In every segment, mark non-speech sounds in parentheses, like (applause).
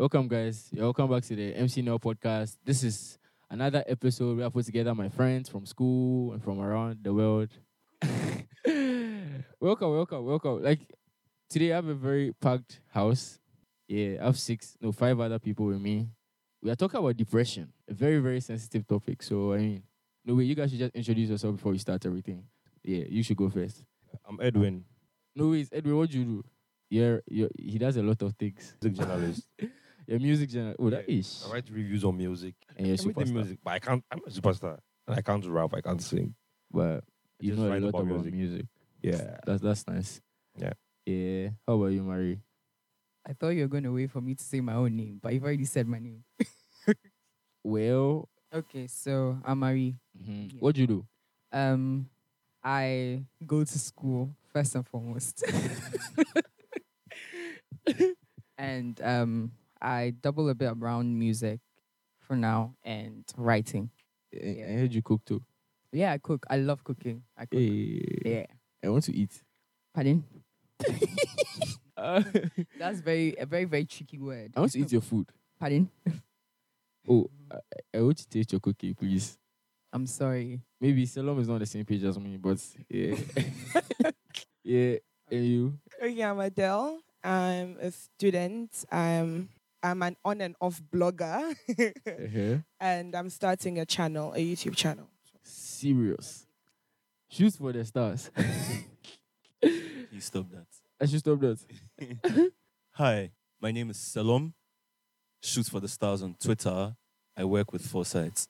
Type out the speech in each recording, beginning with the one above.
Welcome, guys. You're welcome back to the MC Nel podcast. This is another episode where I put together my friends from school and from around the world. (laughs) welcome, welcome, welcome. Like today, I have a very packed house. Yeah, I have six, no, five other people with me. We are talking about depression, a very, very sensitive topic. So, I mean, no way, you guys should just introduce yourself before we start everything. Yeah, you should go first. I'm Edwin, No ways, Edwin, what do you do? You're, he does a lot of things. music journalist. (laughs) You're music journal. Oh, that Yeah, is. I write reviews on music. And you're a superstar. music, but I can't. I'm a superstar, and I can't rap. I can't sing. But I you know a write lot about about music. music. Yeah. That's that's nice. Yeah. Yeah. How about you, Marie? I thought you were going to wait for me to say my own name, but you've already said my name. (laughs) Well, Okay, so I'm Marie. mhm. Yeah. what do you do? Um, I go to school first and foremost, (laughs) (laughs) and um, I double a bit around music for now and writing. I I heard you cook too. Yeah, I cook. I love cooking. I cook. Hey, Yeah. I want to eat. Pardon? Uh, (laughs) (laughs) That's very a very very tricky word. I want to eat your food. Pardon? (laughs) Oh, I, I want to taste your cookie, please. I'm sorry. Maybe Selom is not the same page as me, but yeah, yeah. And you? Okay, I'm Adel. I'm a student. I'm I'm an on and off blogger, Uh-huh. (laughs) and I'm starting a channel, a YouTube channel. Serious. Shoot for the stars. (laughs) You stop that. I should stop that. (laughs) Hi, my name is Selom. Shoot for the stars on Twitter. I work with Foresight.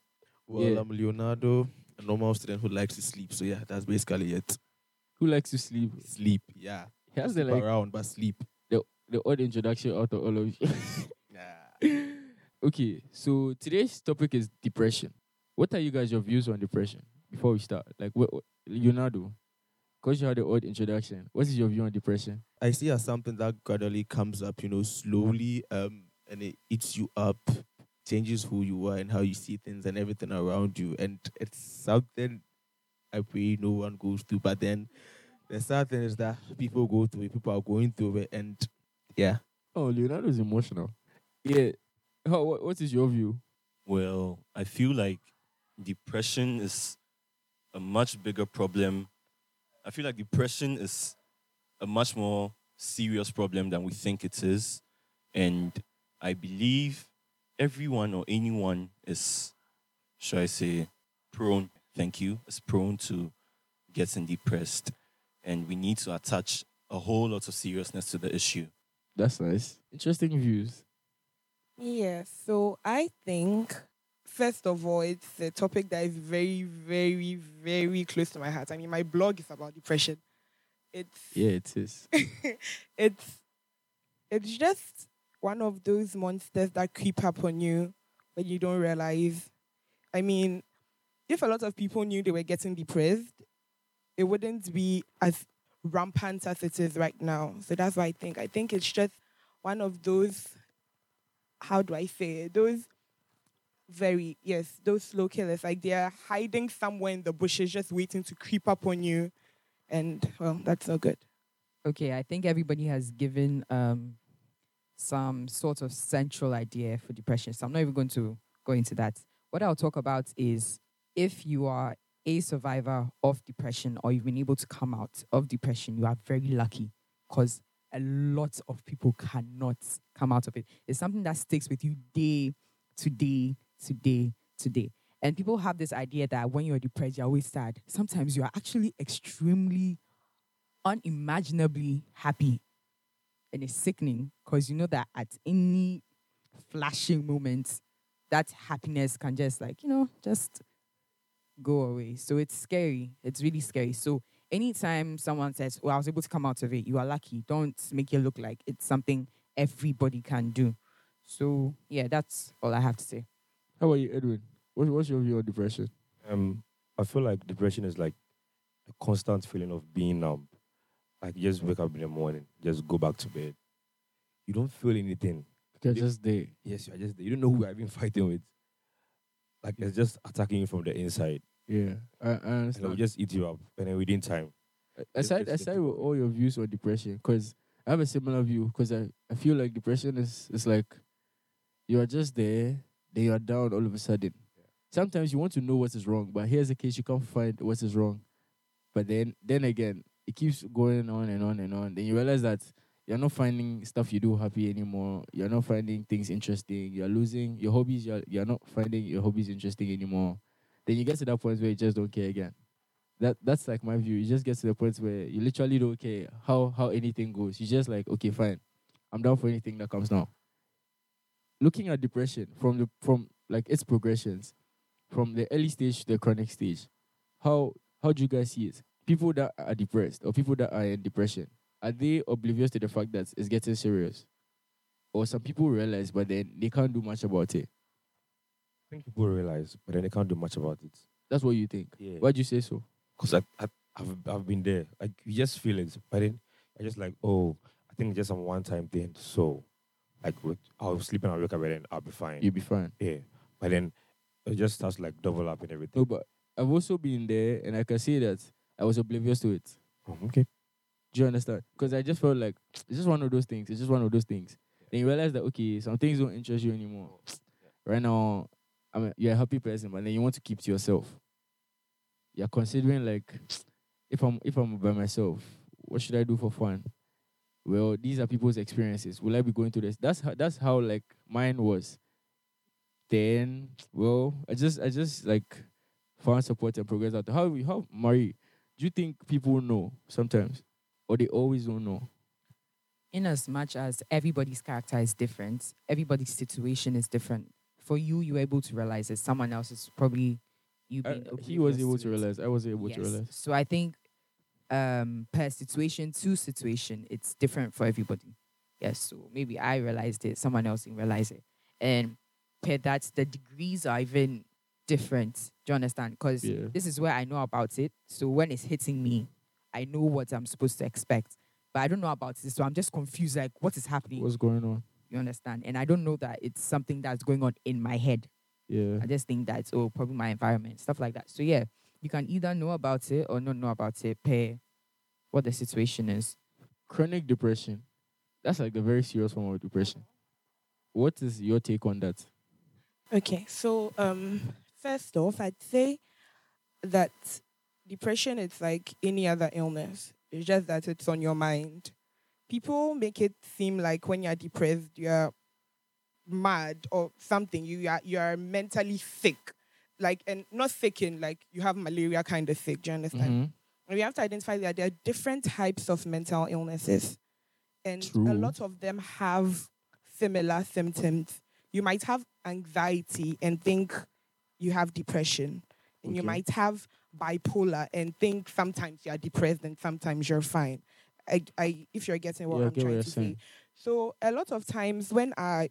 Well, Yeah. I'm Leonardo, a normal student who likes to sleep. So yeah, that's basically it. Who likes to sleep? Sleep. Yeah. He has the Sleep like around, but sleep. the odd introduction out of all of you. Yeah. okay, so today's topic is depression. What are you guys your views on depression? Before we start, like what, what Leonardo, because you had the odd introduction. What is your view on depression? I see as something that gradually comes up, you know, slowly, um, and it eats you up, changes who you are and how you see things and everything around you. And it's something I pray no one goes through. But then the sad thing is that people go through it, people are going through it, and yeah. Oh, Leonardo's emotional. Yeah. How, what, what is your view? Well, I feel like depression is a much bigger problem. I feel like depression is a much more serious problem than we think it is. And I believe everyone or anyone is, shall I say, prone, thank you, is prone to getting depressed. And we need to attach a whole lot of seriousness to the issue. That's nice. Interesting views. Yeah, so I think first of all, it's a topic that is very, very, very close to my heart. I mean, my blog is about depression. It's Yeah, it is. (laughs) it's it's just one of those monsters that creep up on you when you don't realize. I mean, if a lot of people knew they were getting depressed, it wouldn't be as rampant as it is right now. So that's why I think. I think it's just one of those. How do I say it? Those very yes, those slow killers. Like they are hiding somewhere in the bushes, just waiting to creep up on you, and well, that's not good. Okay, I think everybody has given um, some sort of central idea for depression. So I'm not even going to go into that. What I'll talk about is if you are a survivor of depression or you've been able to come out of depression, you are very lucky because a lot of people cannot come out of it. It's something that sticks with you day to day to day to day. And people have this idea that when you're depressed, you're always sad. Sometimes you are actually extremely unimaginably happy. And it's sickening because you know that at any flashing moment, that happiness can just like, you know, just go away. So it's scary. It's really scary. So anytime someone says, Well, I was able to come out of it, you are lucky. Don't make it look like it's something everybody can do. So yeah, that's all I have to say. How about you, Edwin? What, what's your view on depression? Um, I feel like depression is like a constant feeling of being numb. Like you just wake up in the morning, just go back to bed. You don't feel anything. You're just there. Yes, you are just there. you don't know who I've been fighting with. Like it's just attacking you from the inside. Yeah, I, I And it will just eat you up. And then within time. aside aside with all your views on depression, because I have a similar view. Because I, I feel like depression is is like You are just there, then you are down all of a sudden. Sometimes you want to know what is wrong, but here's the case you can't find what is wrong. But then then again, it keeps going on and on and on. Then you realize that you're not finding stuff you do happy anymore. You're not finding things interesting. You're losing your hobbies. You're, you're not finding your hobbies interesting anymore. Then you get to that point where you just don't care again. That that's like my view. You just get to the point where you literally don't care how how anything goes. You just like okay, fine. I'm down for anything that comes now. Looking at depression from the from like its progressions, from the early stage to the chronic stage, how how do you guys see it? People that are depressed or people that are in depression, are they oblivious to the fact that it's getting serious? Or some people realize, but then they can't do much about it. I think people realize, but then they can't do much about it. That's what you think. Yeah. Why'd you say so? Because I, I, I've, I've been there. Like, you just feel it. But then I just like, oh, I think it's just a one time thing. So, like, I'll sleep and I'll wake up and then I'll be fine. You'll be fine. yeah. But then it just starts like double up and everything. No, but I've also been there and I can see that I was oblivious to it. Oh, okay. Do you understand? Because I just felt like (tsk) it's just one of those things. It's just one of those things. Then you realize that okay, some things don't interest you anymore. Right now, I mean, you're a happy person, but then you want to keep to yourself. You're considering like, (tsk) if I'm if I'm by myself, what should I do for fun? Well, these are people's experiences. Will I be going to this? That's how that's how like mine was. Then, (tsk) well, I just I just like found support and progress out. How we how Marie? Do you think people know sometimes, or they always don't know? in as much as everybody's character is different, everybody's situation is different. For you, you're able to realize it. Someone else is probably you being he was able to it. realize. I was able to Yes. realize. So I think um, per situation to situation, it's different for everybody. Yes. So maybe I realized it, someone else didn't realize it, and per that, the degrees are even different. Do you understand? Because Yeah. this is where I know about it. So when it's hitting me, I know what I'm supposed to expect. But I don't know about it, so I'm just confused. Like, what is happening? What's going on? You understand? And I don't know that it's something that's going on in my head. Yeah. I just think that it's oh probably my environment, stuff like that. So yeah, you can either know about it or not know about it per what the situation is. Chronic depression. That's like a very serious form of depression. What is your take on that? Okay, so um, first off, I'd say that depression is like any other illness. It's just that it's on your mind. People make it seem like when you're depressed, you're mad or something. You are you are mentally sick, like and not sick in like you have malaria kind of sick. Do you understand? Mhm. And we have to identify that there are different types of mental illnesses. And True. a lot of them have similar symptoms. You might have anxiety and think you have depression. And you might have bipolar and think sometimes you're depressed and sometimes you're fine. I, I, if you're getting what Yeah, I'm get trying you're to saying. say. So a lot of times when our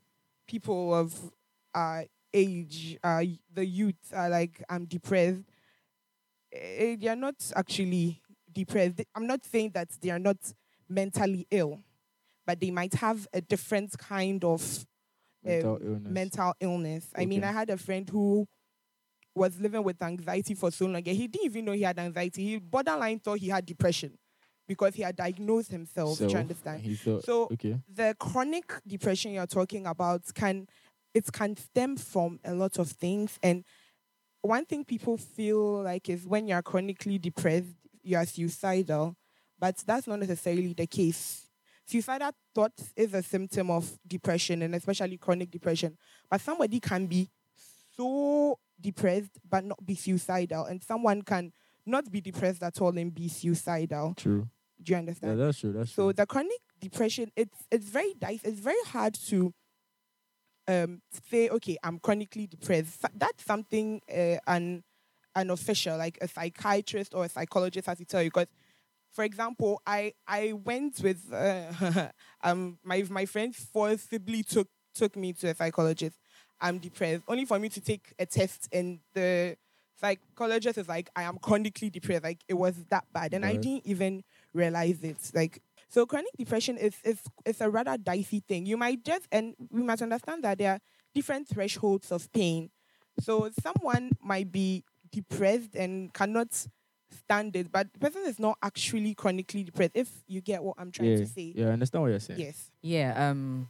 people of uh age, uh, the youth are like, I'm depressed, eh, they are not actually depressed. I'm not saying that they are not mentally ill, but they might have a different kind of Mental um, illness. mental illness. I mean, I had a friend who was living with anxiety for so long. and He didn't even know he had anxiety. He borderline thought he had depression because he had diagnosed himself. Do you understand? Thought, So okay. the chronic depression you're talking about can it can stem from a lot of things and one thing people feel like is when you're chronically depressed you're suicidal but that's not necessarily the case suicidal thoughts is a symptom of depression and especially chronic depression but somebody can be so depressed but not be suicidal and someone can not be depressed at all and be suicidal True. Do you understand? Yeah, that's true. That's so true. the chronic depression, it's it's very dice. It's very hard to um say, okay, I'm chronically depressed. That's something uh, an an official, like a psychiatrist or a psychologist, has to tell you. Because, for example, I I went with uh, (laughs) um my my friend forcibly took took me to a psychologist. I'm depressed, only for me to take a test and the psychologist is like, I am chronically depressed. Like it was that bad, and I didn't even realize it. Like so, chronic depression is is is a rather dicey thing. You might just and we must understand that there are different thresholds of pain. So someone might be depressed and cannot stand it, but the person is not actually chronically depressed. If you get what I'm trying yeah. to say, Yeah, I understand what you're saying. yes. Yeah. Um,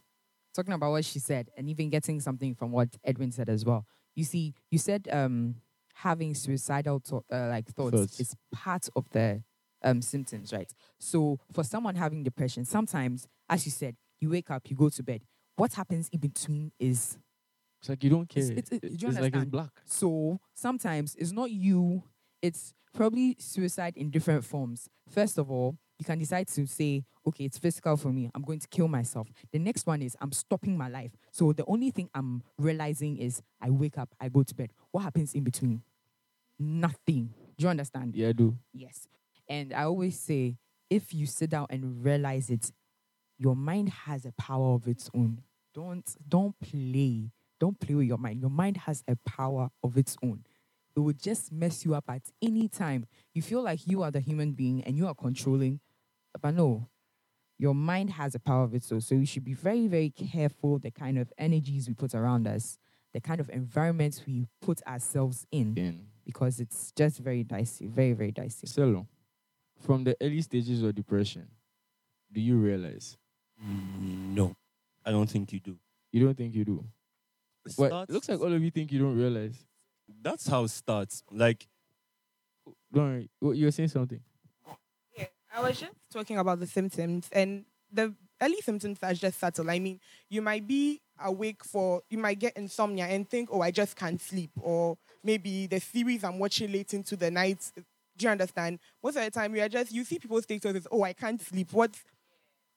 talking about what she said and even getting something from what Edwin said as well. You see, you said um having suicidal thought, uh, like thoughts, Thoughts. is part of the um symptoms, right? So for someone having depression, sometimes, as you said, you wake up, you go to bed. What happens in between is It's like you don't care. It's- it's- It- do you it's like it's black. So sometimes it's not you, it's probably suicide in different forms. First of all, you can decide to say, okay, it's physical for me. I'm going to kill myself. The next one is I'm stopping my life. So the only thing I'm realizing is I wake up, I go to bed. What happens in between? Nothing. Do you understand? Yeah, I do. Yes. And I always say, if you sit down and realize it, your mind has a power of its own. Don't don't play. Don't play with your mind. Your mind has a power of its own. It will just mess you up at any time. You feel like you are the human being and you are controlling, but no, your mind has a power of its own. So we should be very, very careful the kind of energies we put around us, the kind of environments we put ourselves in, Then because it's just very dicey, very, very dicey. Selo, from the early stages of depression, do you realize? No, I don't think you do. You don't think you do. It Well, starts- it looks like all of you think you don't realize. that's how it starts. Like Don't worry. You were saying something. Yeah, I was just talking about the symptoms, and the early symptoms are just subtle. I mean, you might be awake for, you might get insomnia and think, oh, I just can't sleep, or maybe the series I'm watching late into the night. Do you understand? Most of the time, we are just you see people's oh, statuses, oh, I can't sleep. What?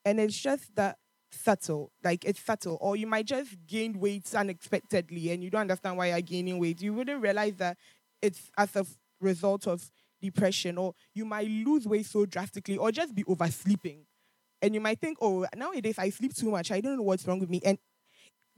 And it's just that subtle, like it's subtle, or you might just gain weight unexpectedly, and you don't understand why you're gaining weight. You wouldn't realize that it's as a result of depression, or you might lose weight so drastically, or just be oversleeping. And you might think, oh, nowadays I sleep too much. I don't know what's wrong with me. And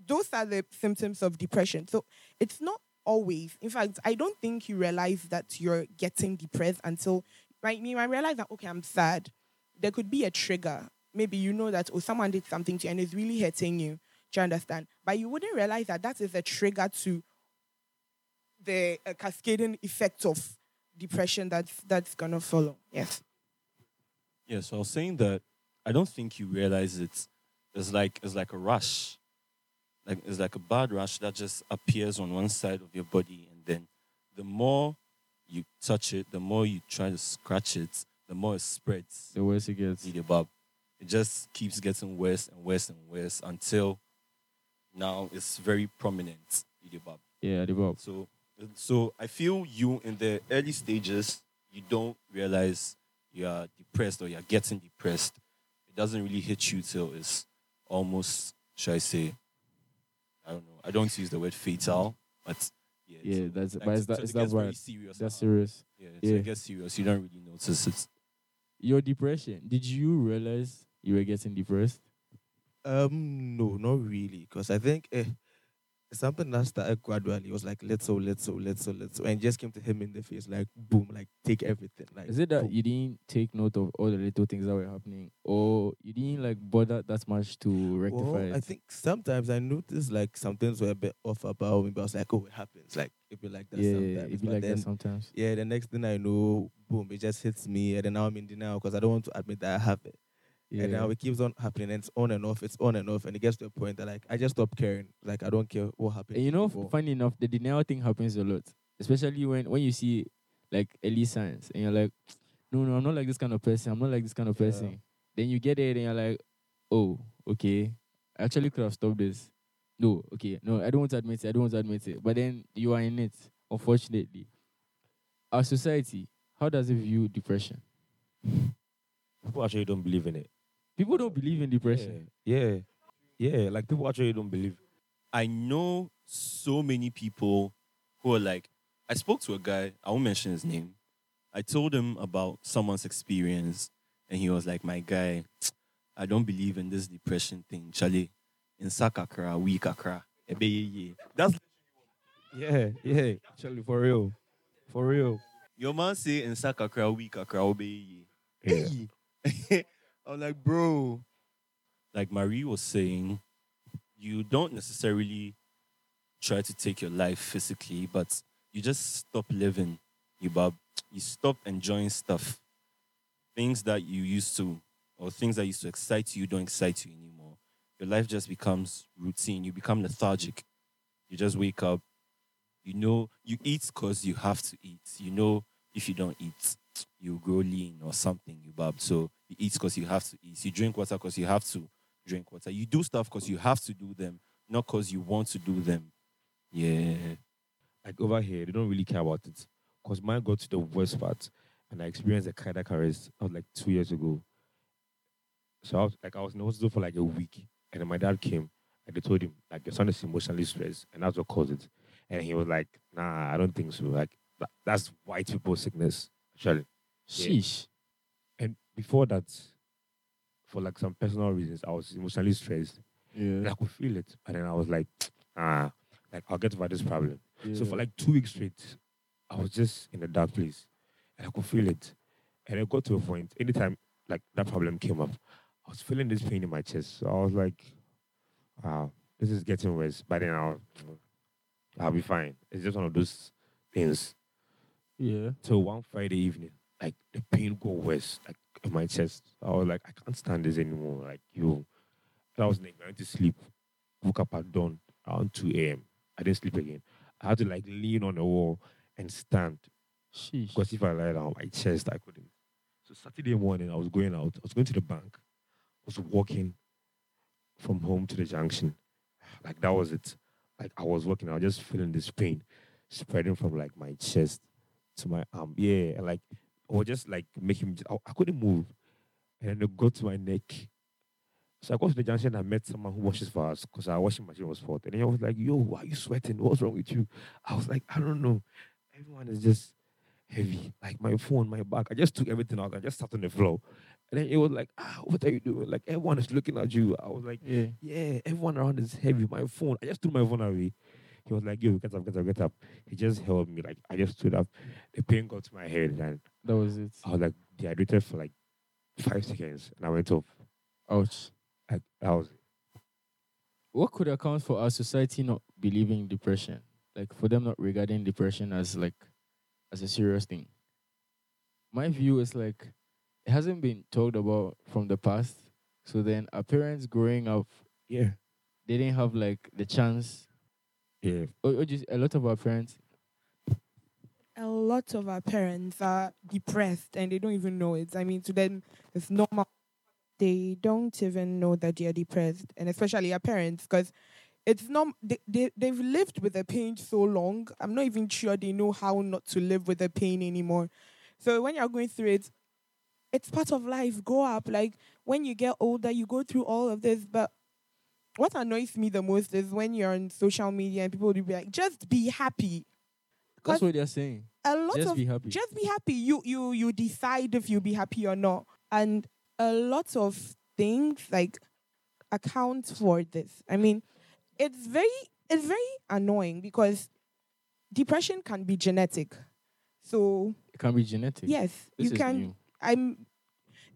those are the symptoms of depression. So it's not always. In fact, I don't think you realize that you're getting depressed until right me. I realize that okay, I'm sad. There could be a trigger. Maybe you know that oh, someone did something to you and it's really hurting you. Do you understand? But you wouldn't realize that that is a trigger to the uh, cascading effect of depression that's that's gonna follow. Yes. Yeah, so I was saying that I don't think you realize it. It's like it's like a rush. Like it's like a bad rash that just appears on one side of your body and then the more you touch it, the more you try to scratch it, the more it spreads. The worse it gets. Need a bob. It just keeps getting worse and worse and worse until now it's very prominent. Bob. Yeah, the bob. So, so I feel you in the early stages, you don't realize you are depressed or you're getting depressed. It doesn't really hit you till it's almost, should I say, I don't know. I don't use the word fatal, but yeah. Yeah, so, that's like, but it's so that it it's that very word. serious. That's now. serious. Yeah, so it gets serious. You don't really notice it. Your depression. Did you realize you were getting depressed? Um, no, not really, because I think eh, it's something that started gradually. It was like little, little, little, little, and just came to him in the face, like boom, like take everything. Like Is it that boom. you didn't take note of all the little things that were happening, or you didn't like bother that much to rectify Well, it? I think sometimes I noticed like some things were a bit off about me, but I was like, oh, it happens. Like it be like that yeah, sometimes. it be But like then, that sometimes. Yeah, the next thing I know, boom, it just hits me, and then now I'm in denial because I don't want to admit that I have it. Yeah. And now it keeps on happening, and it's on and off, it's on and off, and it gets to a point that like I just stop caring. Like I don't care what happens. And you know, before. funny enough, the denial thing happens a lot, especially when when you see like early signs, and you're like, (tsk) no, no, I'm not like this kind of person. I'm not like this kind of Yeah. person. Then you get it, and you're like, oh, okay, I actually could have stopped this. No, okay, no, I don't want to admit it. I don't want to admit it. But then you are in it, unfortunately. Our society, how does it view depression? People actually don't believe in it. People don't believe in depression. Yeah. Yeah. Yeah. Like people actually don't believe. I know so many people who are like, I spoke to a guy, I won't mention his name. I told him about someone's experience, and he was like, My guy, (tsk) I don't believe in this depression thing. Charlie, in Sakakra, we kakra. ebe ye ye." That's Yeah. Yeah. Actually, for real. For real. your man say in Sakakra, we kakra, obe Yeah. Hey. Like, bro. Like Marie was saying, you don't necessarily try to take your life physically, but you just stop living. You bob, you stop enjoying stuff. Things that you used to, or things that used to excite you, don't excite you anymore. your life just becomes routine. You become lethargic. You just wake up. You know, you eat because you have to eat. You know, if you don't eat, you grow lean or something. You bab. So you eat because you have to eat. You drink water because you have to drink water. You do stuff because you have to do them, not because you want to do them. Yeah. like over here, they don't really care about it. Because mine got to the worst part and I experienced a cardiac arrest. I was like two years ago. So I was like I was in the hospital for like a week. And then my dad came and they told him like your son is emotionally stressed and that's what caused it. And he was like, nah, I don't think so. Like that, that's white people sickness, actually. Sheesh. And before that, for like some personal reasons, I was emotionally stressed. And Yeah. I could feel it. And then I was like, (tsk) ah, like I'll get over this problem. So for like two weeks straight, I was just in a dark place, and I could feel it. And it got to a point. Anytime like that problem came up, I was feeling this pain in my chest. So I was like, "Wow, this is getting worse." But then I'll, I'll be fine. It's just one of those things. yeah. So one Friday evening, like the pain got worse, like in my chest. I was like, I can't stand this anymore. Like you, and I was like, I went to sleep. Woke up at dawn around two a.m. I didn't sleep again. I had to like lean on the wall and stand Sheesh. because if I lie down, my chest I couldn't. So Saturday morning, I was going out. I was going to the bank. I was walking from home to the junction. Like that was it. Like I was walking, I was just feeling this pain spreading from like my chest to my arm. Yeah, and like Was just like making me. I, I couldn't move, and then it got to my neck. So I got to the junction. And I met someone who washes for us because our washing machine was fault. And I was like, "Yo, why are you sweating? What's wrong with you?" I was like, "I don't know. Everyone is just heavy. Like my phone, my bag. I just took everything out. I just sat on the floor. And then it was like, ah, what are you doing? Like everyone is looking at you. I was like, Yeah. yeah, everyone around is heavy. My phone. I just threw my phone away. He was like, yo, get up, get up, get up. He just held me. Like I just stood up. The pain got to my head and That was it. I was like dehydrated for like five seconds. And I went off. Ouch. Like that was What could account for our society not believing depression? Like for them not regarding depression as like as a serious thing. My view is like it hasn't been talked about from the past. So then our parents growing up, yeah. they didn't have like the chance. Yeah. Or, or just a lot of our parents. A lot of our parents are depressed and they don't even know it. I mean, to them, it's normal. They don't even know that they are depressed, and especially our parents, because it's not. They, they they've lived with the pain so long. I'm not even sure they know how not to live with the pain anymore. So when you're going through it, it's part of life. Grow up. Like when you get older, you go through all of this. But what annoys me the most is when you're on social media and people will be like, "Just be happy." That's what they're saying. a lot Just of be happy. just be happy. You you you decide if you'll be happy or not. And a lot of things like account for this. I mean, it's very it's very annoying because depression can be genetic. So It can be genetic. yes, This you can new. I'm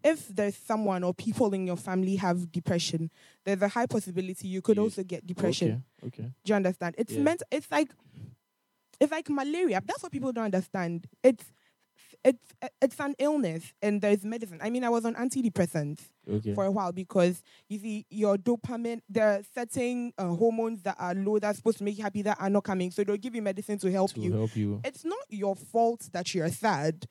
if there's someone or people in your family have depression, there's a high possibility you could You- also get depression. Okay. Okay. Do you understand? It's Yeah. meant. It's like, it's like malaria. That's what people don't understand. It's, it's, it's an illness, and there's medicine. I mean, I was on antidepressants Okay. for a while because you see, your dopamine, there are certain uh, hormones that are low that's supposed to make you happy that are not coming. So they'll give you medicine to help to you. help you. It's not your fault that you're sad.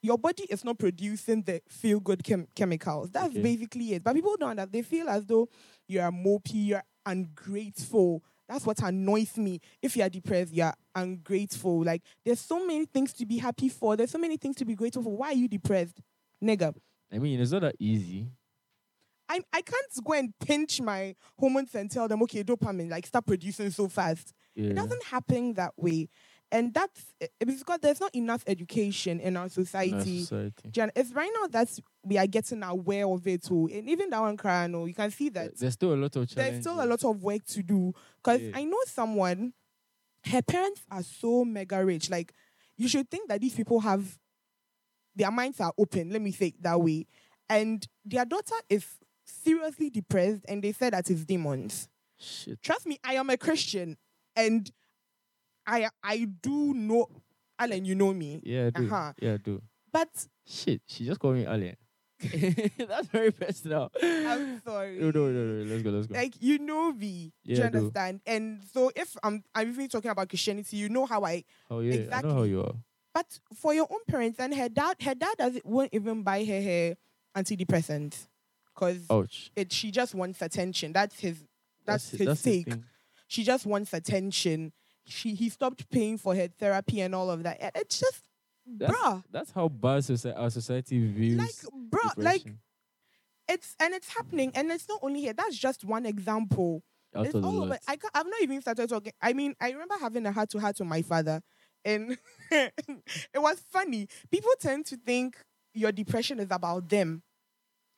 Your body is not producing the feel good chem- chemicals. That's Okay. basically it. But people don't understand. They feel as though you're mopey, you're ungrateful. That's what annoys me. If you're depressed, you're ungrateful. Like, there's so many things to be happy for. There's so many things to be grateful for. Why are you depressed? Nigga. I mean, it's not that easy. I, I can't go and pinch my hormones and tell them, okay, dopamine, like, stop producing so fast. Yeah. It doesn't happen that way. And that's eh, eh, because there's not enough education in our society. society. Jan, it's right now that we are getting aware of it too. And even that one crying, you can see that There's still a lot of challenges. there's still a lot of work to do. Because Yeah. I know someone, her parents are so mega rich. Like, you should think that these people have, their minds are open, let me say it that way. And their daughter is seriously depressed, and they said that it's demons. Shit. Trust me, I am a Christian, and I I do know, Alan, you know me. Yeah, I do. Uh-huh. Yeah, I do. But Shit, she just called me alien. (laughs) That's very personal. I'm sorry. No, no, no, no. Let's go. Let's go. Like you know me, Yeah, do you I do. understand? And so if I'm I'm even talking about Christianity, you know how I oh yeah, exactly. I know how you are. But for your own parents and her dad, her dad doesn't won't even buy her her antidepressants because Ouch. it she just wants attention. That's his that's, his that's take. thing. she just wants attention. She he stopped paying for her therapy and all of that. It's just That's, bruh. that's how bad soci- our society views Like bruh, like it's and it's happening. And it's not only here. That's just one example. out it's all over. I can't, I've not even started talking. I mean, I remember having a heart to heart with my father, and (laughs) it was funny. People tend to think your depression is about them.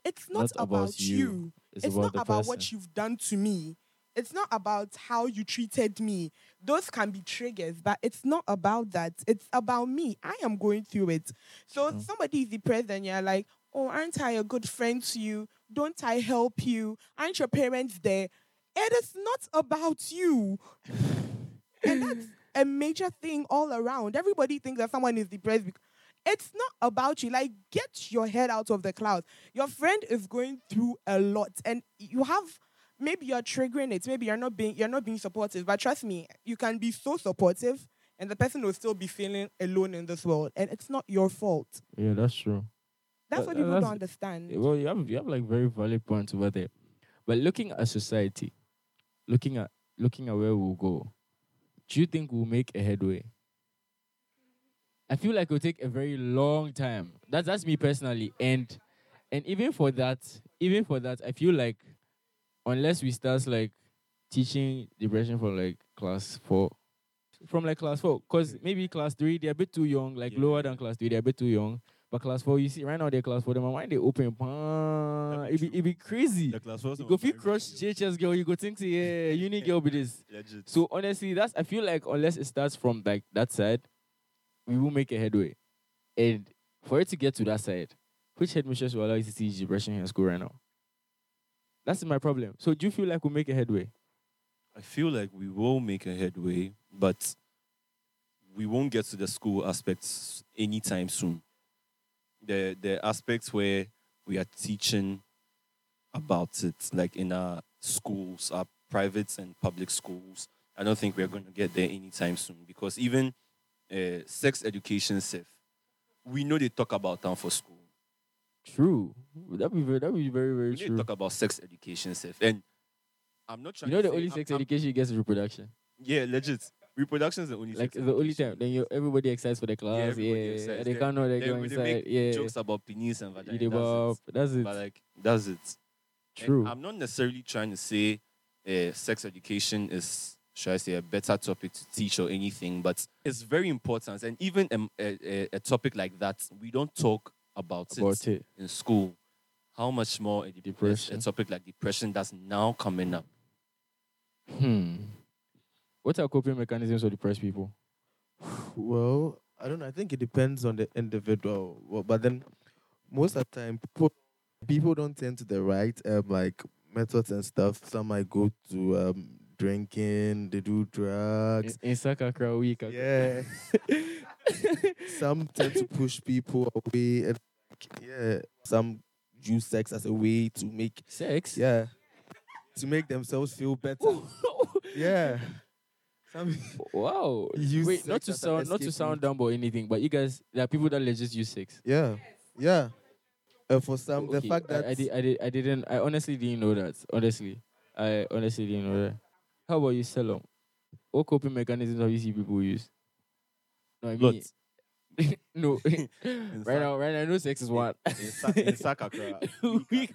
It's not, Not about about, you. you. It's, It's, about not about person. what you've done to me. It's not about how you treated me. Those can be triggers, but it's not about that. It's about me. I am going through it. So True. somebody is depressed and you're like, oh, aren't I a good friend to you? Don't I help you? Aren't your parents there? It is not about you. and that's a major thing all around. Everybody thinks that someone is depressed. bec- It's not about you. Like, get your head out of the clouds. Your friend is going through a lot, and you have maybe you're triggering it. Maybe you're not being you're not being supportive. But trust me, you can be so supportive, and the person will still be feeling alone in this world, and it's not your fault. Yeah, that's true. That's Uh, what people that's- don't understand. Well, you have you have like very valid points over there. But looking at society, looking at looking at where we'll go, do you think we'll make a headway? I feel like it'll take a very long time. That's that's me personally. And and even for that, even for that, I feel like unless we start like teaching depression from like class four. From like class four, because maybe class three they're a bit too young, like Yeah. lower than class three, they're a bit too young. But class four, you see, right now they're class four. Them mind they open, pan. That'd be It be true. it be crazy. The class was You go feel crush JHS girl. You go think say yeah, uni girl be this. (laughs) Legit. So honestly, that's I feel like unless it starts from like that side, we will make a headway. And for it to get to that side, which headmistress will allow you to teach depression in school right now? That's my problem. So do you feel like we'll make a headway? I feel like we will make a headway, but we won't get to the school aspects anytime soon. The the aspects where we are teaching about it, like in our schools, our private and public schools, I don't think we're going to get there anytime soon because even uh, sex education, safe, we know they talk about them for school. True. That be very, that be very We very need to true. talk about sex education, safe, and I'm not trying. You know the only I'm- sex I'm- education you get is reproduction. Yeah, legit. Reproduction is the only Like the only time then you everybody excites for the class. everybody Yeah, excites. they can't know they Then go we dey inside. make Yeah, jokes about penis and vagina. That's it. That's it. But like that's it. And True. I'm not necessarily trying to say uh, sex education is, should I say, a better topic to teach or anything, but it's very important. And even um, a, a, a topic like that, we don't talk about, About it, it. in school. How much more a, dep- Depression. a topic like depression that's now coming up? Hmm. What are coping mechanisms for depressed people? Well, I don't know. I think it depends on the individual. Well, but then most of the time, people, people don't tend to the right um like methods and stuff. Some might go to um drinking. They do drugs. In Sakakra week. Yeah. (laughs) (laughs) some tend to push people away. And yeah, some use sex as a way to make Sex? yeah to make themselves feel better. (laughs) yeah. Some wow. Wait, not to sound not to sound dumb or anything, but you guys there are people that legit use sex. Yeah, yeah. Uh, for some, the fact that I, did, I did I didn't I honestly didn't know that. Honestly. I honestly didn't know that. How about you, Selom? What coping mechanisms have you seen people use? (laughs) No, I mean Lots. no. right fact- now, right now, I know sex is what. In, Sa- in (laughs) Sakakra. (laughs) Weak.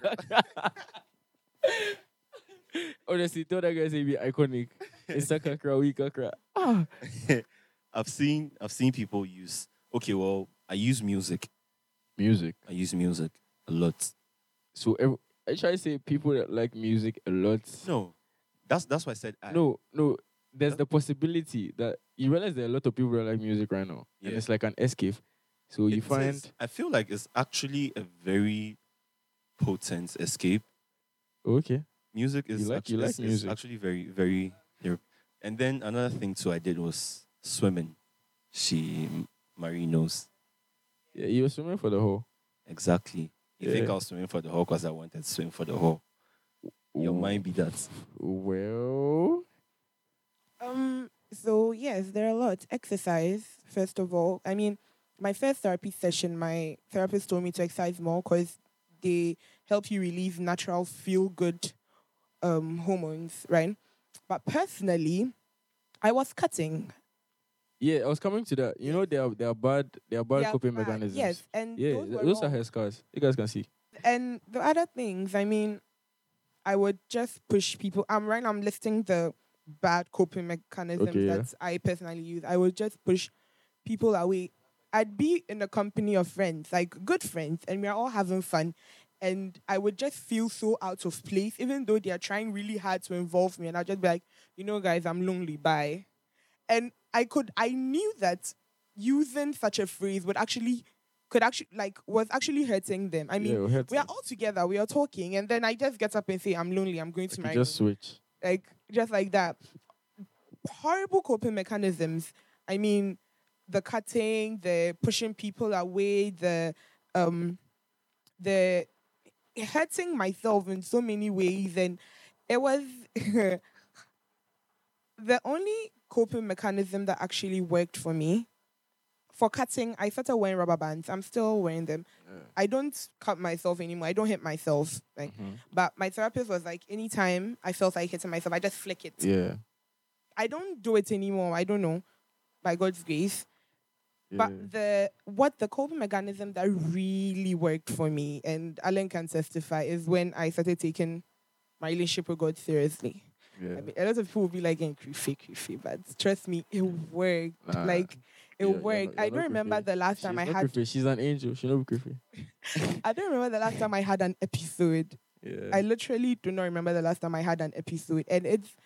Honestly, tell that guy say be iconic. It's Sakakra, weak akra. Ah. I've seen I've seen people use okay, well, I use music. Music. I use music a lot. So ev- I try to say people that like music a lot. No. That's that's why I said I. No, no. There's the possibility that you realize there are a lot of people that like music right now, and it's like an escape. So you It find is- I feel like it's actually a very potent escape. okay, Music is, like- actu- you like music. actually very, very And then another thing too I did was swimming. She Marie knows. yeah, you were swimming for the whole. Exactly. You think I was swimming for the whole because I wanted to swim for the whole. Your mind be that. Well, Um. So yes, there are a lot. Exercise, first of all. I mean, my first therapy session, my therapist told me to exercise more because they help you release natural feel good um, hormones, right? But personally, I was cutting. yeah, I was coming to that. You know, they are they are bad. They are bad They are coping bad. mechanisms. Yes, and Yeah, those, th- were those are hair scars. You guys can see. and the other things, I mean, I would just push people. I'm right now. I'm listing the bad coping mechanisms Okay, yeah. that I personally use. I would just push people away. I'd be in a company of friends, like good friends, and we're all having fun. And I would just feel so out of place, even though they are trying really hard to involve me. And I'd just be like, you know, guys, I'm lonely. Bye. And I could, I knew that using such a phrase would actually, could actually, like, was actually hurting them. I mean, yeah, we are all together, we are talking, and then I just get up and say, I'm lonely, I'm going to like, my just room." switch. Like just like that. Horrible coping mechanisms. I mean, the cutting, the pushing people away, the um the hurting myself in so many ways and it was (laughs) the only coping mechanism that actually worked for me for cutting i started wearing rubber bands i'm still wearing them i don't cut myself anymore i don't hit myself like Mhm. but my therapist was like, anytime I felt like hitting myself, I just flick it. Yeah. I don't do it anymore. I don't know, by God's grace. yeah. But the what the coping mechanism that really worked for me, and Alan can testify, is when I started taking my relationship with God seriously. yeah. I mean, a lot of people will be like, "Getting creepy, creepy," but trust me, it worked. Nah, like it you're- you're worked. not- I don't remember the last She's time I had. She's an angel. She not creepy. (laughs) I don't remember the last time I had an episode Yeah. I literally do not remember the last time I had an episode, and it's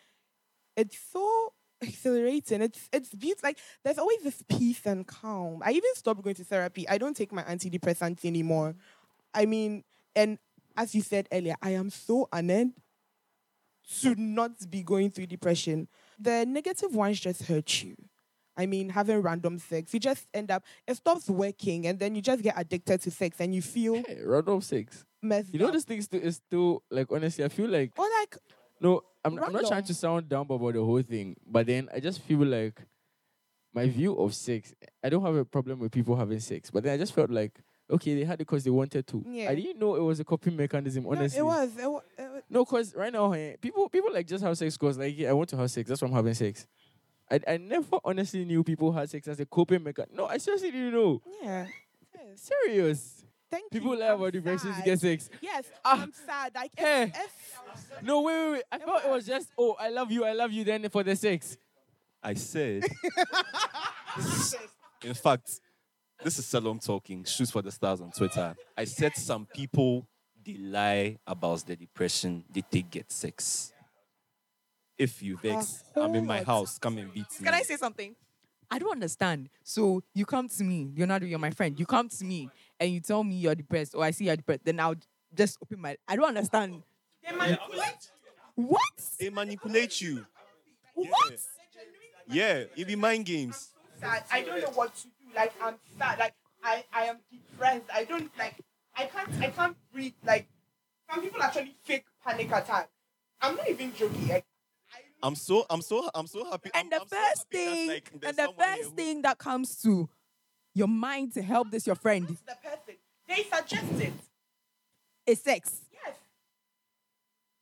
it's so exhilarating. It's it's beautiful. Like there's always this peace and calm. I even stopped going to therapy. I don't take my antidepressants anymore. I mean, and as you said earlier, I am so honored to not be going through depression. The negative ones just hurt you. I mean, having random sex, you just end up, it stops working, and then you just get addicted to sex and you feel Hey, six. messed You know, up. this thing still is still like honestly. I feel like or like, no, I'm, I'm not trying to sound dumb about the whole thing, but then I just feel like my view of sex. I don't have a problem with people having sex, but then I just felt like okay, they had it because they wanted to. Yeah. I didn't know it was a coping mechanism. no, Honestly, it was. It was, it was No, cause right now eh, people people like just have sex cause like yeah, I want to have sex. That's why I'm having sex. I I never honestly knew people had sex as a coping mechanism. No, I seriously didn't know. yeah. Yes. Serious. Thank you. People you. lie I'm about depression to get sex. Yes, Ah. I'm sad. Like, Hey. if, if, No, wait, wait, wait. I thought it was just oh, I love you, I love you. Then for the sex. I said, (laughs) in fact, this is Selom talking, Shoot for the Stars on Twitter. I said some people, they lie about the depression, they take get sex. If you vex, I'm in my house, come and beat me. Can I say something? I don't understand. So you come to me, Leonardo, you're not my friend. You come to me and you tell me you're depressed, or I see you're depressed. Then I'll just open my. I don't understand. they manipulate. What? They manipulate you. What? Yeah, it be mind games. Sad. I don't know what to do. Like, I'm sad. Like, I, I am depressed. I don't like. I can't. I can't breathe. Like, some people actually fake panic attacks. I'm not even joking. Like, I, I'm so, I'm so, I'm so happy. And I'm- the I'm so first that, thing, like, and the first who- thing that comes to your mind to help this your friend the person they suggest it. is sex. Yes.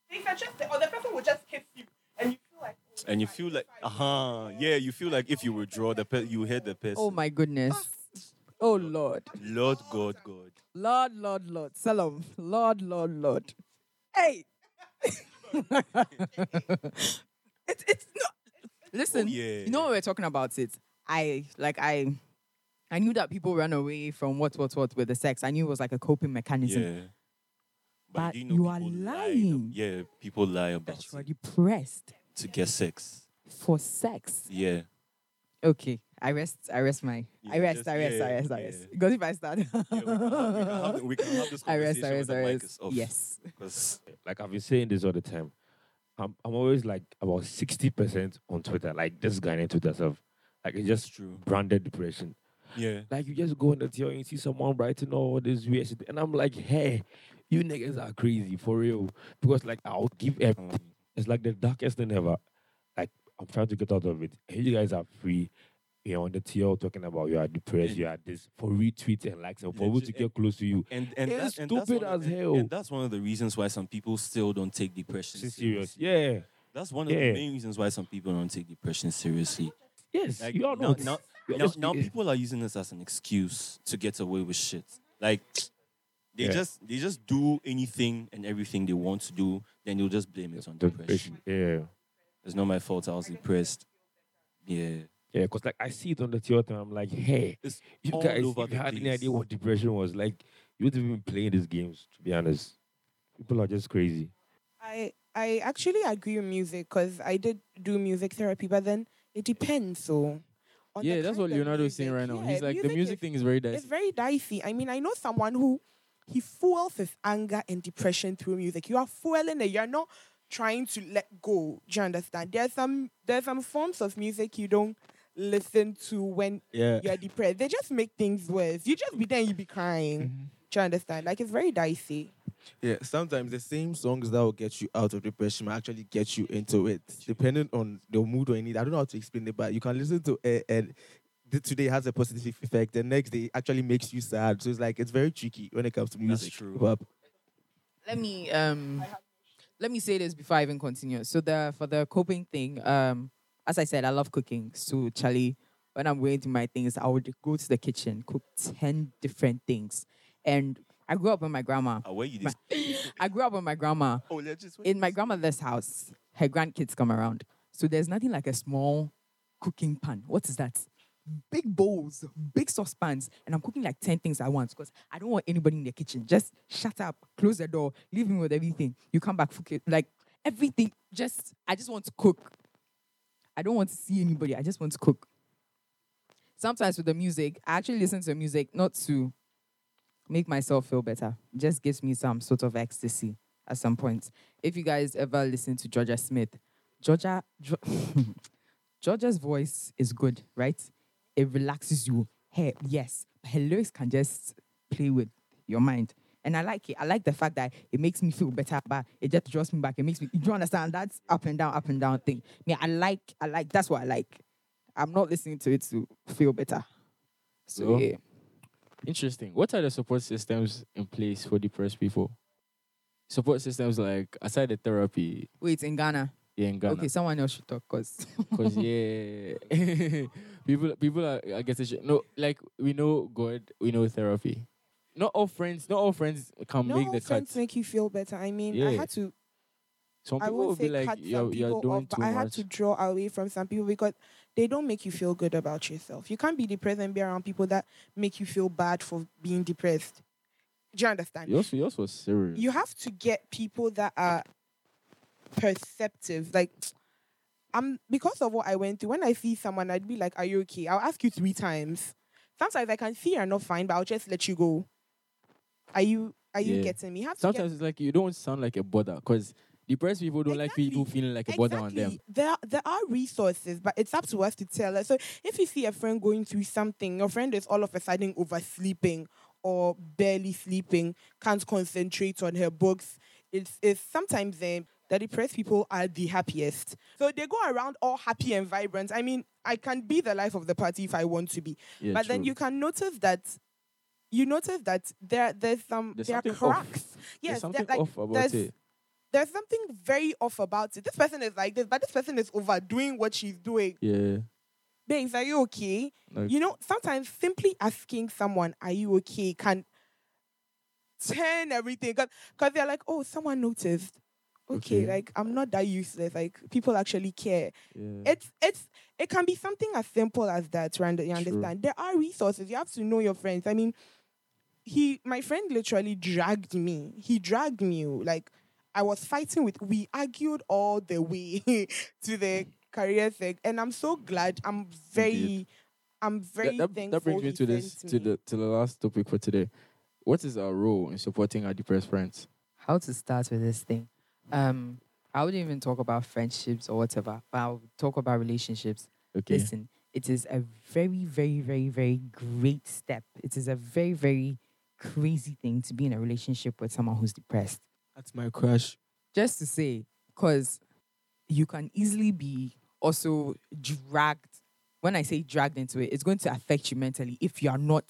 They suggest it, or the person will just kiss you, and you feel like. oh, and you feel like, if I uh huh, yeah, you feel like if you withdraw the, pe- you hit the person. Oh my goodness. Oh Lord. Lord God, God. Lord, Lord, Lord. Selom. Lord, Lord, Lord. Hey. (laughs) it's it's not (laughs) listen. Oh, yeah. You know when we're talking about it. I like I I knew that people run away from what what what with the sex. I knew it was like a coping mechanism. Yeah. But do know you are people lie lying. yeah, people lie about That you are it depressed to get sex. for sex. Yeah. Okay. I rest I rest my I rest, just- I rest, I yeah, rest, I rest. Because if I start Yeah, we, can have, we, can have, we can have this (laughs) I rest, I when rest, the I mic rest. is off. Yes. Because like I've been saying this all the time. I'm I'm always like about sixty percent on Twitter. Like this guy on Twitter stuff. Like it's just true. branded depression. Yeah. Like you just go on the TL and you see someone writing all this weird shit, and I'm like, hey, you niggas are crazy for real. Because like I'll give a, Um, it's like the darkest thing ever. Like I'm trying to get out of it. And you guys are free. You know, on the TL talking about you are depressed, And- you are this for retweets and likes and for people to get close to you. and and, It's that, and that's stupid one as and- hell. And that's one of the reasons why some people still don't take depression Serious. seriously. Yeah. That's one of Yeah. the main reasons why some people don't take depression seriously. Yes. Like you are now, not. now, (laughs) You're now, just- now people are using this as an excuse to get away with shit. Like they Yeah. just they just do anything and everything they want to do, then they'll just blame it on depression. Yeah. It's not my fault. I was depressed. Yeah, Yeah, because like I see it on the theater, I'm like, hey, it's you guys, over if you the had any idea what depression was, like, you wouldn't even playing these games, to be honest. People are just crazy. I I actually agree with music because I did do music therapy, but then it depends. So, on yeah, that's what kind Leonardo is saying right now. Yeah, He's like the music is- thing is very dicey. It's dicey. very dicey. I mean, I know someone who he fuels his anger and depression through music. You are fueling it. You're not trying to let go. Do you understand? There's some there's some forms of music you don't listen to when Yeah. you're depressed. They just make things worse. You just be there and you be crying. Mm-hmm. Do you understand? Like it's very dicey. Yeah, sometimes the same songs that will get you out of depression will actually get you into it, depending on the mood or need. I don't know how to explain it, but you can listen to it and today has a positive effect. The next day actually makes you sad. So it's like it's very tricky when it comes to music. That's true. Hip-hop. let me um let me say this before I even continue. So the for the coping thing, um, as I said, I love cooking. So Charlie, when I'm going to my things, I would go to the kitchen, cook ten different things. And I grew up with my grandma. Ah, where you My- (laughs) I grew up with my grandma. (laughs) Oh, let's just In my grandmother's house, her grandkids come around. So there's nothing like a small cooking pan. What is that? Big bowls, big saucepans, and I'm cooking like 10 things at once because I don't want anybody in the kitchen. Just shut up, close the door, leave me with everything. You come back, cook it. Like everything, just, I just want to cook. I don't want to see anybody. I just want to cook. Sometimes with the music, I actually listen to music not to make myself feel better. It just gives me some sort of ecstasy at some point. If you guys ever listen to Jorja Smith, Jorja, Geo- (laughs) Jorja's voice is good, right? It relaxes you. Hey, yes, her lyrics can just play with your mind. And I like it. I like the fact that it makes me feel better, but it just draws me back. It makes me, you don't understand? That's up and down, up and down thing. Me, I like, I like, that's what I like. I'm not listening to it to feel better. So, So? yeah. Interesting. What are the support systems in place for depressed people? Support systems like aside the therapy, Wait, in Ghana. yeah, in Ghana. Okay, someone else should talk because Because (laughs) yeah, (laughs) people people are I guess it no like we know God, we know therapy. Not all friends, not all friends can no make the cut. friends make you feel better. I mean, I had to Some I people will won't be like, cut some you're, you're people doing off, but too I had much. to draw away from some people because they don't make you feel good about yourself. You can't be depressed and be around people that make you feel bad for being depressed. Do you understand? Yours, yours was serious. You have to get people that are perceptive. Like, I'm because of what I went through. When I see someone, I'd be like, "Are you okay?" I'll ask you three times. Sometimes I can see you're not fine, but I'll just let you go. Are you? Are you Yeah. getting me? You have to get Sometimes it's like you don't sound like a bother because depressed people don't like people feeling like a bother on them. There, there are resources, but it's up to us to tell us. So if you see a friend going through something, your friend is all of a sudden oversleeping or barely sleeping, can't concentrate on her books. It's, it's sometimes um, the depressed people are the happiest. So they go around all happy and vibrant. I mean, I can be the life of the party if I want to be. Yeah, but then you can notice that you notice that there there's some There's there are something off. cracks. There's Yes, something there- like, off about there's- it. there's something very off about it. This person is like this, but this person is overdoing what she's doing. Yeah. Babes, are you okay? Like, You know, sometimes simply asking someone, "Are you okay?" can turn everything. Because they're like, "Oh, someone noticed." Okay, Okay. like I'm not that useless. Like people actually care. yeah. It's it's it can be something as simple as that. Rand, you True. understand? There are resources. You have to know your friends. I mean, he my friend literally dragged me. He dragged me. Like I was fighting with. We argued all the way (laughs) to the career thing, and I'm so glad. I'm very. Indeed. I'm very that, that, thankful. that brings me to this sent to me. the to the last topic for today. What is our role in supporting our depressed friends? how to start with this thing. Um, I wouldn't even talk about friendships or whatever, but I'll talk about relationships. Okay. Listen, it is a very, very, very, very great step. It is a very, very crazy thing to be in a relationship with someone who's depressed. That's my crush. Just to say, because you can easily be also dragged. When I say dragged into it, it's going to affect you mentally if you are not.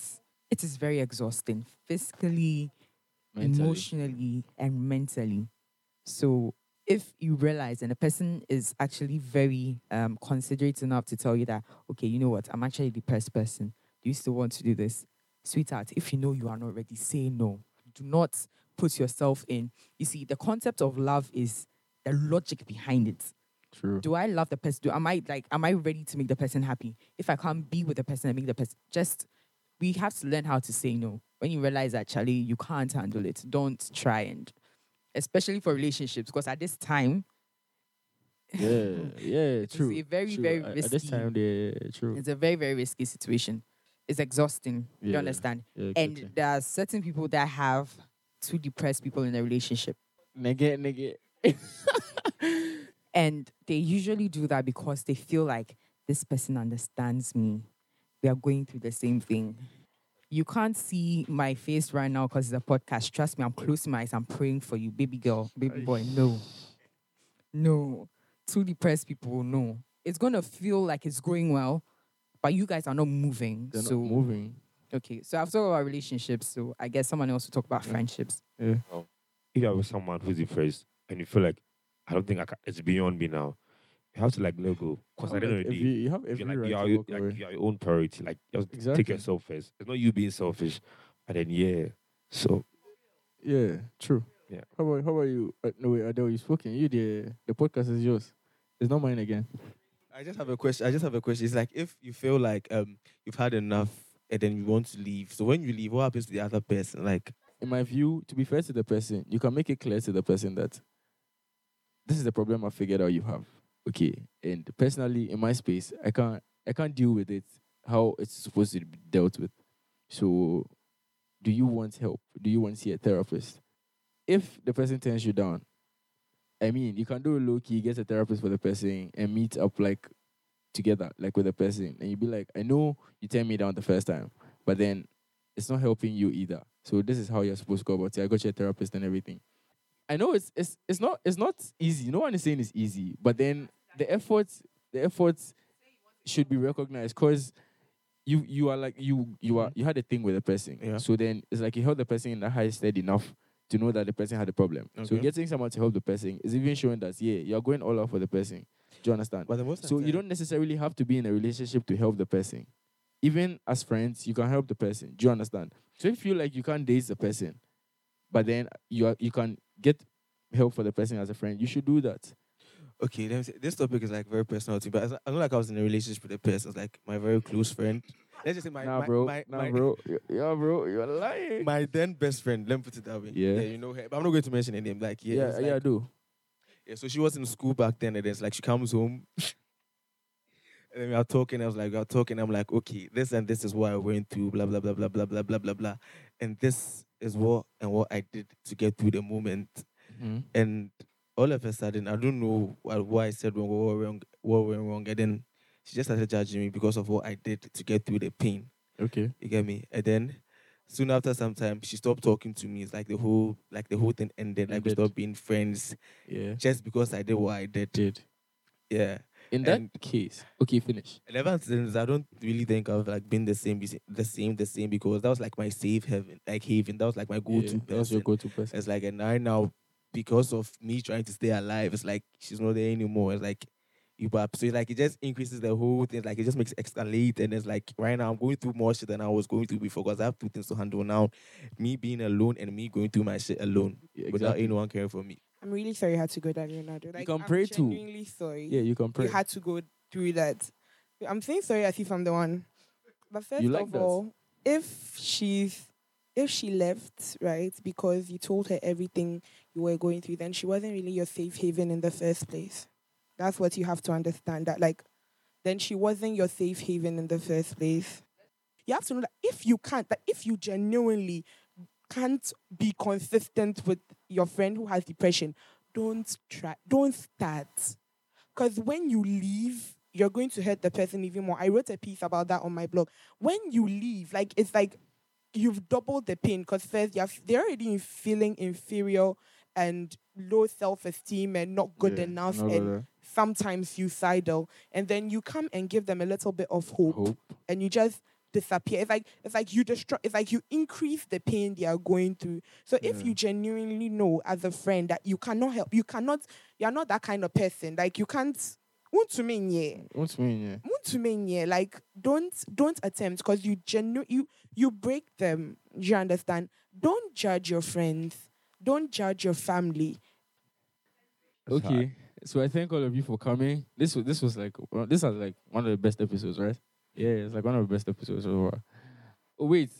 It is very exhausting physically, Mentally. emotionally and mentally. So if you realize and the person is actually very um, considerate enough to tell you that, okay, you know what, I'm actually a depressed person. Do you still want to do this? Sweetheart, if you know you are not ready, say no. Do not put yourself in. You see, the concept of love is the logic behind it. True. Do I love the person? Do am I like am I ready to make the person happy? If I can't be with the person and make the person just we have to learn how to say no. When you realize that Charlie, you can't handle it, don't try and especially for relationships, because at this time Yeah, yeah, (laughs) true. a very, true. very At- At this time, yeah, true. it's a very, very risky situation. It's exhausting. You Yeah. understand? Yeah, And exactly. there are certain people that have two depressed people in a relationship. nigga, nigga. (laughs) And they usually do that because they feel like this person understands me. We are going through the same thing. You can't see my face right now because it's a podcast. Trust me, I'm closing my eyes. I'm praying for you, baby girl, baby boy. No. No. Two depressed people, no. It's going to feel like it's going well, but you guys are not moving. They're so, not moving. okay. So I've talked about relationships. So I guess someone else will talk about Yeah. friendships. Yeah. if you're with someone who's depressed and you feel like I don't think I can, it's beyond me now, you have to like let go. Because No, at the end like, of if you, you have every you're like right you are, to you- walk like, you are your own priority. Like just Exactly. take yourself first. It's not you being selfish, but then yeah. So Yeah, true. Yeah. How about how about you? Uh, no wait, Adel, you spoken. You the the podcast is yours. It's not mine again. I just have a question. I just have a question. It's like if you feel like um you've had enough and then you want to leave. So when you leave, what happens to the other person? Like In my view, to be fair to the person, you can make it clear to the person that this is the problem I figured out you have. Okay. And personally, in my space, I can't I can't deal with it how it's supposed to be dealt with. So do you want help? Do you want to see a therapist? If the person turns you down, I mean, you can do a low key, get a therapist for the person and meet up like together, like with the person. And you be like, I know you turned me down the first time, but then it's not helping you either. So this is how you're supposed to go about it. I got your therapist and everything. I know it's it's it's not it's not easy. No one is saying it's easy, but then the efforts the efforts should be recognized because you you are like you you are you had a thing with the person. Yeah. So then it's like you held the person in the high stead enough to know that the person had a problem. So getting someone to help the person is even showing that yeah, you're going all out for the person. Do you understand? but the most So you don't necessarily have to be in a relationship to help the person. Even as friends, you can help the person. Do you understand? So if you feel like you can't date the person, but then you are, you can get help for the person as a friend, you should do that. Okay, let me say, this topic is like very personal to me, but I know like I was in a relationship with a person, it's like my very close friend. Let's just say my nah, my, bro. my, nah, my, bro. Yeah, bro. You're lying. my then best friend. Let me put it that way. Yeah. you know her, but I'm not going to mention her name. Like, yeah, yeah, yeah, I do. yeah. So she was in school back then, and it's like she comes home. (laughs) And then we are talking. I was like, we are talking. I'm like, okay, this and this is what I went through. Blah blah blah blah blah blah blah blah blah. And this is what and what I did to get through the moment. Mhm. And all of a sudden, I don't know what, what I said wrong, what went wrong, what went wrong. And then she just started judging me because of what I did to get through the pain. Okay. You get me? And then soon after some time, she stopped talking to me. It's like the whole like the whole thing ended. Like we stopped being friends Yeah. just because I did what I did. Did. Yeah. In that And- case, okay, finish. And ever since, I don't really think I've like been the same, the same, the same because that was like my safe haven, like haven. That was like my go-to Yeah, that was your person. go-to person. It's like, and I now, because of me trying to stay alive, it's like she's not there anymore. It's like you up. So it's like it just increases the whole thing. Like it just makes it escalate. And it's like right now I'm going through more shit than I was going through before because I have two things to handle now. Me being alone and me going through my shit alone Yeah, without anyone caring for me. I'm really sorry you had to go that Leonardo. Like, can I'm pray too. genuinely sorry. Yeah, you can pray. You had to go through that. I'm saying sorry as if I'm the one. But first like of that? all, if she's if she left, right, because you told her everything you were going through, then she wasn't really your safe haven in the first place. That's what you have to understand. That like then she wasn't your safe haven in the first place. You have to know that if you can't, that if you genuinely can't be consistent with your friend who has depression, don't try, don't start. Because when you leave, you're going to hurt the person even more. I wrote a piece about that on my blog. When you leave, like it's like you've doubled the pain because first you're they're already feeling inferior and low self esteem and not good Yeah, enough not and sometimes suicidal. And then you come and give them a little bit of hope, hope. and you just disappear. It's like it's like you destroy it's like you increase the pain they are going through. So if you genuinely know as a friend that you cannot help, you cannot you're not that kind of person. Like you can't Untumenye. What's mean? Yeah. Untumenye. Like don't don't attempt because you genu you you break them. You understand? Don't judge your friends. Don't judge your family. Okay. So I thank all of you for coming. This was this was like one- this was like one of the best episodes, right? Yeah, it's like one of the best episodes so far. Oh wait,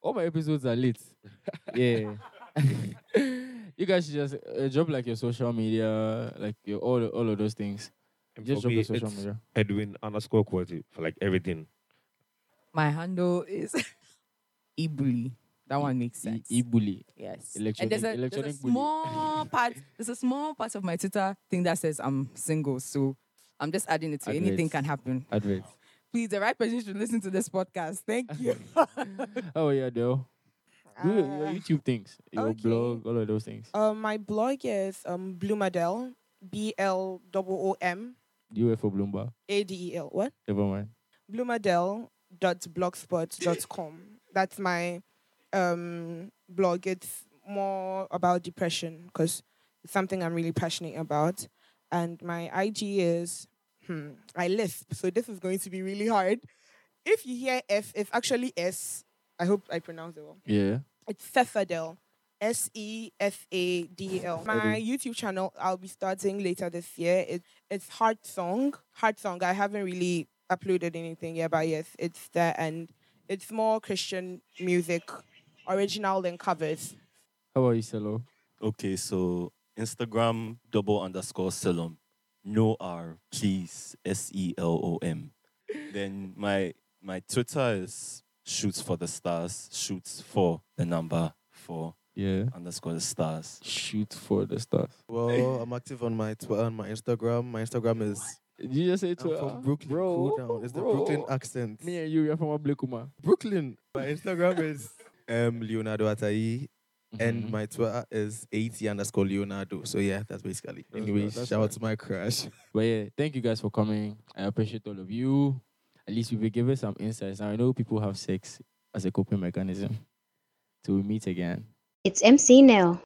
all my episodes are lit. (laughs) yeah. (laughs) you guys should just uh, drop like your social media, like your all all of those things. And Just for drop me, your social it's media. Edwin underscore quality for like everything. My handle is (laughs) Ibuli. That one makes E- sense. E-bully. yes. Electronic- and there's a, there's a small (laughs) part. There's a small part of my Twitter thing that says I'm single. So I'm just adding it to anything can happen. Advert. Please, the right person should listen to this podcast. Thank you. (laughs) oh yeah, though. Do your, your Uh, YouTube things, your okay. blog, all of those things. Um, my blog is um Bloomadel, B L O O M You were for Bloomberg. A D E L. What? Never mind. Bloomadel.blogspot.com. That's my um blog. It's more about depression because it's something I'm really passionate about. And my IG is hmm, I lisp, so this is going to be really hard. If you hear F, it's actually S. I hope I pronounced it well. Yeah. It's Sefadel. S E F A D L. My YouTube channel I'll be starting later this year. It, it's Heart Song. Heart Song. I haven't really uploaded anything yet, but yes, it's there and it's more Christian music, original than covers. How about you, Selo? Okay, so Instagram double underscore Selom. No R, please. S E L O M. Then my my Twitter is shoots for the stars. Shoots for the number four Yeah. underscore the stars. Shoot for the stars. Well, I'm active on my Twitter and my Instagram. My Instagram is Did you just say I'm from Brooklyn. bro? Cool down. It's the. Brooklyn accent. Me and you, we are from Ablekuma. Brooklyn. My Instagram is um Leonardo Atai. Mm-hmm. And my Twitter is 80 underscore Leonardo. So yeah, that's basically. That's Anyway, good, that's shout out to my crush. (laughs) But yeah, thank you guys for coming. I appreciate all of you. At least we've been given some insights. Now I know people have sex as a coping mechanism. Till we meet again. It's MC Nel.